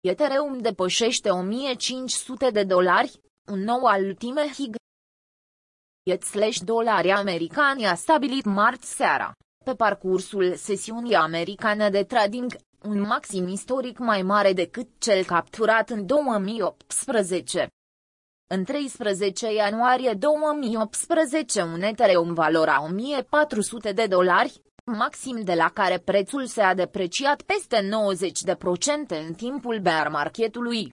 Ethereum depășește 1500 de dolari, un nou ultime hig. Et slash dolari americani a stabilit marți seara, pe parcursul sesiunii americane de trading, un maxim istoric mai mare decât cel capturat în 2018. În 13 ianuarie 2018 un Ethereum valora 1400 de dolari, maxim de la care prețul se-a depreciat peste 90% în timpul bear marketului.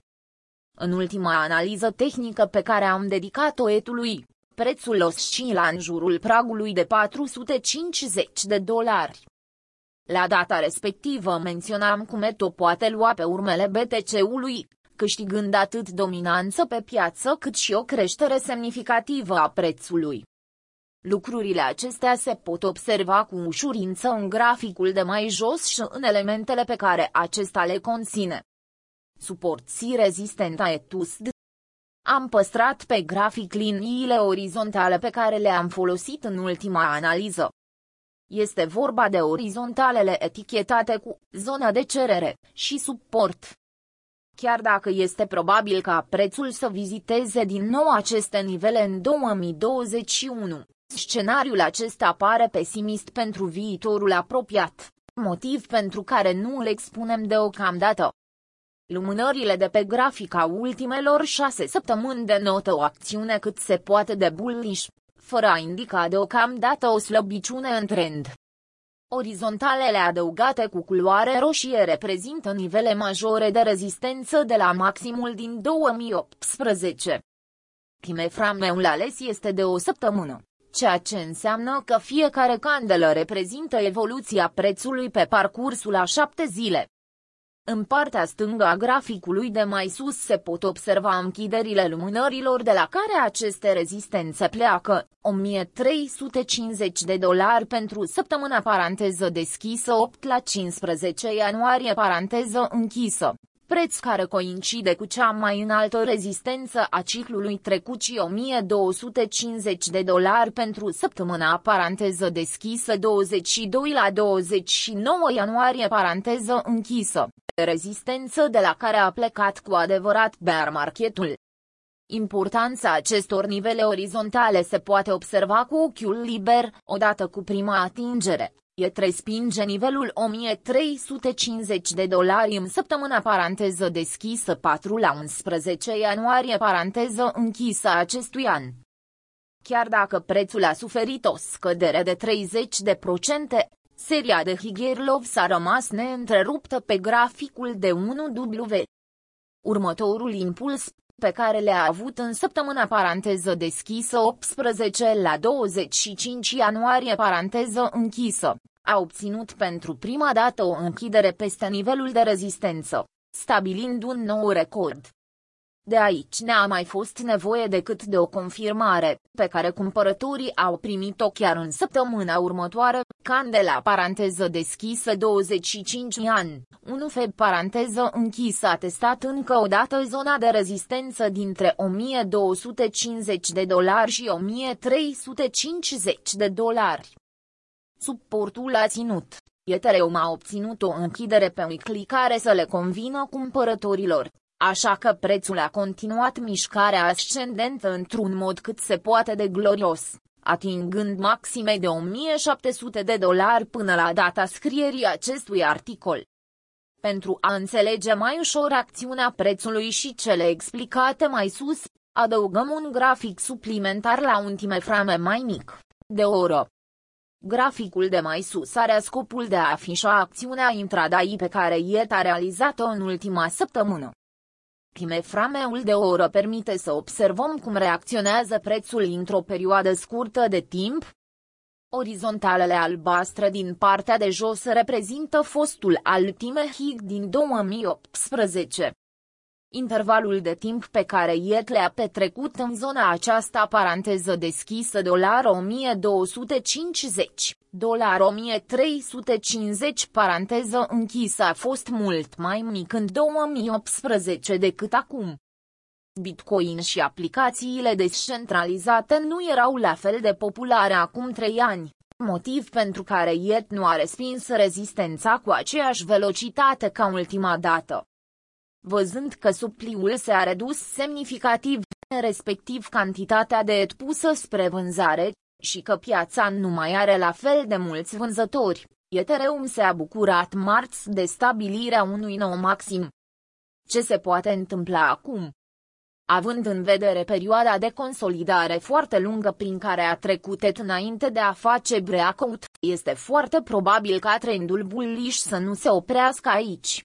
În ultima analiză tehnică pe care am dedicat-o etului, prețul oscila în jurul pragului de 450 de dolari. La data respectivă menționam cum Eto poate lua pe urmele BTC-ului, câștigând atât dominanță pe piață cât și o creștere semnificativă a prețului. Lucrurile acestea se pot observa cu ușurință în graficul de mai jos și în elementele pe care acesta le conține. Suport si rezistenta etusd. Am păstrat pe grafic liniile orizontale pe care le-am folosit în ultima analiză. Este vorba de orizontalele etichetate cu zona de cerere și suport. Chiar dacă este probabil ca prețul să viziteze din nou aceste nivele în 2021, Scenariul acesta pare pesimist pentru viitorul apropiat, motiv pentru care nu îl expunem deocamdată. Lumânările de pe grafica ultimelor șase săptămâni denotă o acțiune cât se poate de bullish, fără a indica deocamdată o slăbiciune în trend. Orizontalele adăugate cu culoare roșie reprezintă nivele majore de rezistență de la maximul din 2018. Timeframe-ul ales este de o săptămână ceea ce înseamnă că fiecare candelă reprezintă evoluția prețului pe parcursul a șapte zile. În partea stângă a graficului de mai sus se pot observa închiderile lumânărilor de la care aceste rezistențe pleacă, 1350 de dolari pentru săptămâna paranteză deschisă 8 la 15 ianuarie paranteză închisă, preț care coincide cu cea mai înaltă rezistență a ciclului trecut și 1250 de dolari pentru săptămâna paranteză deschisă 22 la 29 ianuarie paranteză închisă, rezistență de la care a plecat cu adevărat bear marketul. Importanța acestor nivele orizontale se poate observa cu ochiul liber, odată cu prima atingere, E respinge nivelul 1350 de dolari în săptămâna paranteză deschisă 4 la 11 ianuarie paranteză închisă acestui an. Chiar dacă prețul a suferit o scădere de 30%, seria de Higerlov s-a rămas neîntreruptă pe graficul de 1W. Următorul impuls, pe care le-a avut în săptămâna paranteză deschisă 18 la 25 ianuarie paranteză închisă, a obținut pentru prima dată o închidere peste nivelul de rezistență, stabilind un nou record. De aici n-a mai fost nevoie decât de o confirmare, pe care cumpărătorii au primit-o chiar în săptămâna următoare, candela paranteză deschisă 25 ani, 1 feb paranteză închisă a testat încă o dată zona de rezistență dintre 1250 de dolari și 1350 de dolari. Suportul a ținut. Ethereum a obținut o închidere pe weekly care să le convină cumpărătorilor, așa că prețul a continuat mișcarea ascendentă într-un mod cât se poate de glorios, atingând maxime de 1700 de dolari până la data scrierii acestui articol. Pentru a înțelege mai ușor acțiunea prețului și cele explicate mai sus, adăugăm un grafic suplimentar la un timeframe mai mic, de o oră. Graficul de mai sus are scopul de a afișa acțiunea intradai pe care IET a realizat-o în ultima săptămână. Timeframeul de o oră permite să observăm cum reacționează prețul într-o perioadă scurtă de timp. Orizontalele albastre din partea de jos reprezintă fostul Altime Hig din 2018. Intervalul de timp pe care Iet le-a petrecut în zona aceasta paranteză deschisă dolar 1250, dolar 1350 paranteză închisă a fost mult mai mic în 2018 decât acum. Bitcoin și aplicațiile descentralizate nu erau la fel de populare acum trei ani, motiv pentru care Iet nu a respins rezistența cu aceeași velocitate ca ultima dată. Văzând că supliul s-a redus semnificativ, respectiv cantitatea de et pusă spre vânzare, și că piața nu mai are la fel de mulți vânzători, Ethereum s-a bucurat marți de stabilirea unui nou maxim. Ce se poate întâmpla acum? Având în vedere perioada de consolidare foarte lungă prin care a trecut et înainte de a face breakout, este foarte probabil ca trendul bullish să nu se oprească aici.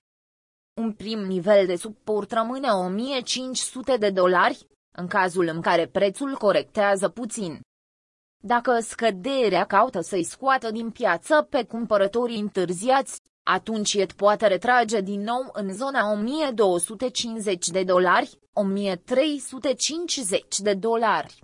Un prim nivel de suport rămâne 1500 de dolari, în cazul în care prețul corectează puțin. Dacă scăderea caută să-i scoată din piață pe cumpărătorii întârziați, atunci et poate retrage din nou în zona 1250 de dolari, 1350 de dolari.